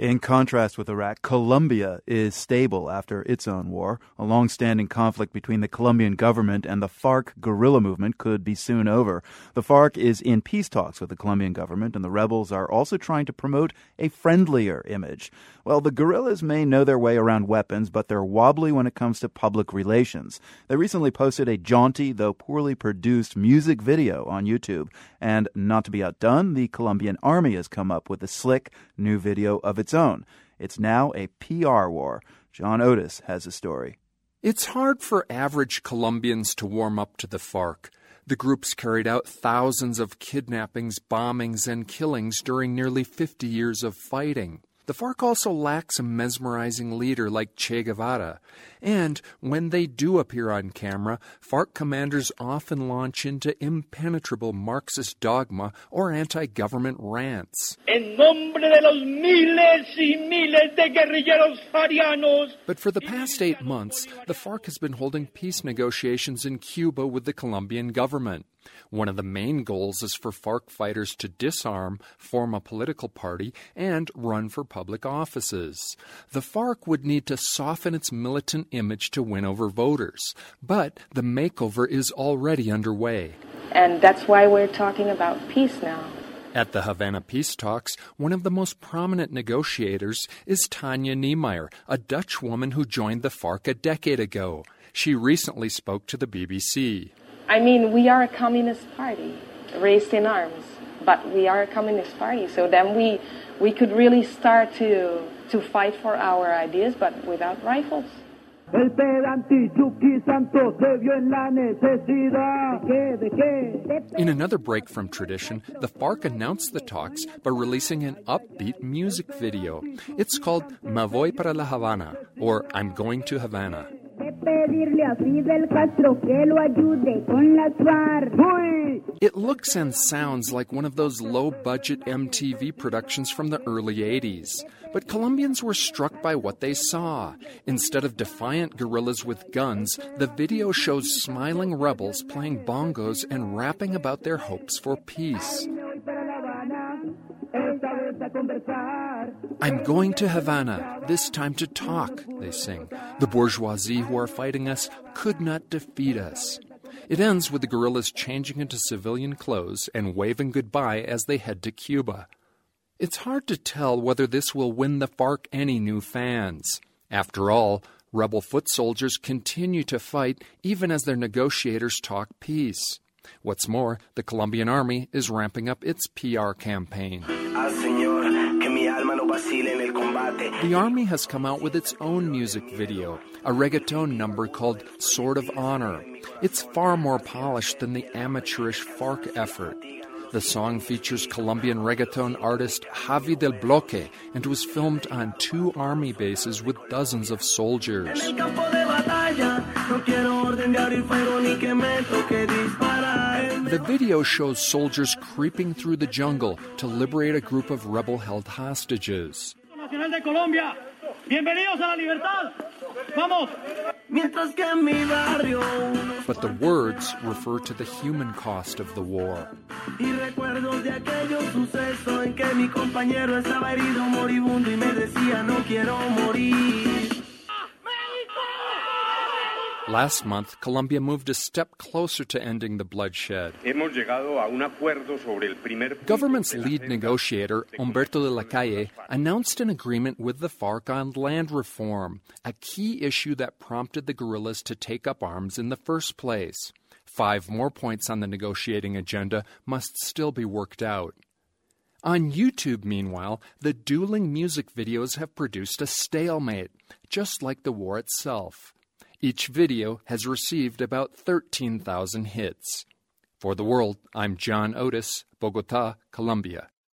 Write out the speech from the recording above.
In contrast with Iraq, Colombia is stable after its own war. A long standing conflict between the Colombian government and the FARC guerrilla movement could be soon over. The FARC is in peace talks with the Colombian government, and the rebels are also trying to promote a friendlier image. Well, the guerrillas may know their way around weapons, but they're wobbly when it comes to public relations. They recently posted a jaunty, though poorly produced, music video on YouTube. And not to be outdone, the Colombian army has come up with a slick new video of its own. It's now a PR war. John Otis has a story. It's hard for average Colombians to warm up to the FARC. The groups carried out thousands of kidnappings, bombings, and killings during nearly 50 years of fighting. The FARC also lacks a mesmerizing leader like Che Guevara. And when they do appear on camera, FARC commanders often launch into impenetrable Marxist dogma or anti government rants. En nombre de los miles y miles de guerrilleros farianos. But for the past eight months, the FARC has been holding peace negotiations in Cuba with the Colombian government. One of the main goals is for FARC fighters to disarm, form a political party, and run for public offices. The FARC would need to soften its militant image to win over voters, but the makeover is already underway. And that's why we're talking about peace now. At the Havana peace talks, one of the most prominent negotiators is Tanja Nijmeijer, a Dutch woman who joined the FARC a decade ago. She recently spoke to the BBC. I mean, we are a communist party raised in arms, but we are a communist party. So then we we could really start to to fight for our ideas, but without rifles. In another break from tradition, the FARC announced the talks by releasing an upbeat music video. It's called Me Voy para La Habana, or I'm Going to Havana. It looks and sounds like one of those low budget MTV productions from the early 80s. But Colombians were struck by what they saw. Instead of defiant guerrillas with guns, the video shows smiling rebels playing bongos and rapping about their hopes for peace. I'm going to Havana, this time to talk, they sing. The bourgeoisie who are fighting us could not defeat us. It ends with the guerrillas changing into civilian clothes and waving goodbye as they head to Cuba. It's hard to tell whether this will win the FARC any new fans. After all, rebel foot soldiers continue to fight even as their negotiators talk peace. What's more, the Colombian army is ramping up its PR campaign. The army has come out with its own music video, a reggaeton number called Sword of Honor. It's far more polished than the amateurish FARC effort. The song features Colombian reggaeton artist Javi del Bloque and was filmed on two army bases with dozens of soldiers. The video shows soldiers creeping through the jungle to liberate a group of rebel held hostages. But the words refer to the human cost of the war. Last month, Colombia moved a step closer to ending the bloodshed. Government's lead negotiator, Humberto de la Calle, announced an agreement with the FARC on land reform, a key issue that prompted the guerrillas to take up arms in the first place. Five more points on the negotiating agenda must still be worked out. On YouTube, meanwhile, the dueling music videos have produced a stalemate, just like the war itself. Each video has received about 13,000 hits. For the world, I'm John Otis, Bogota, Colombia.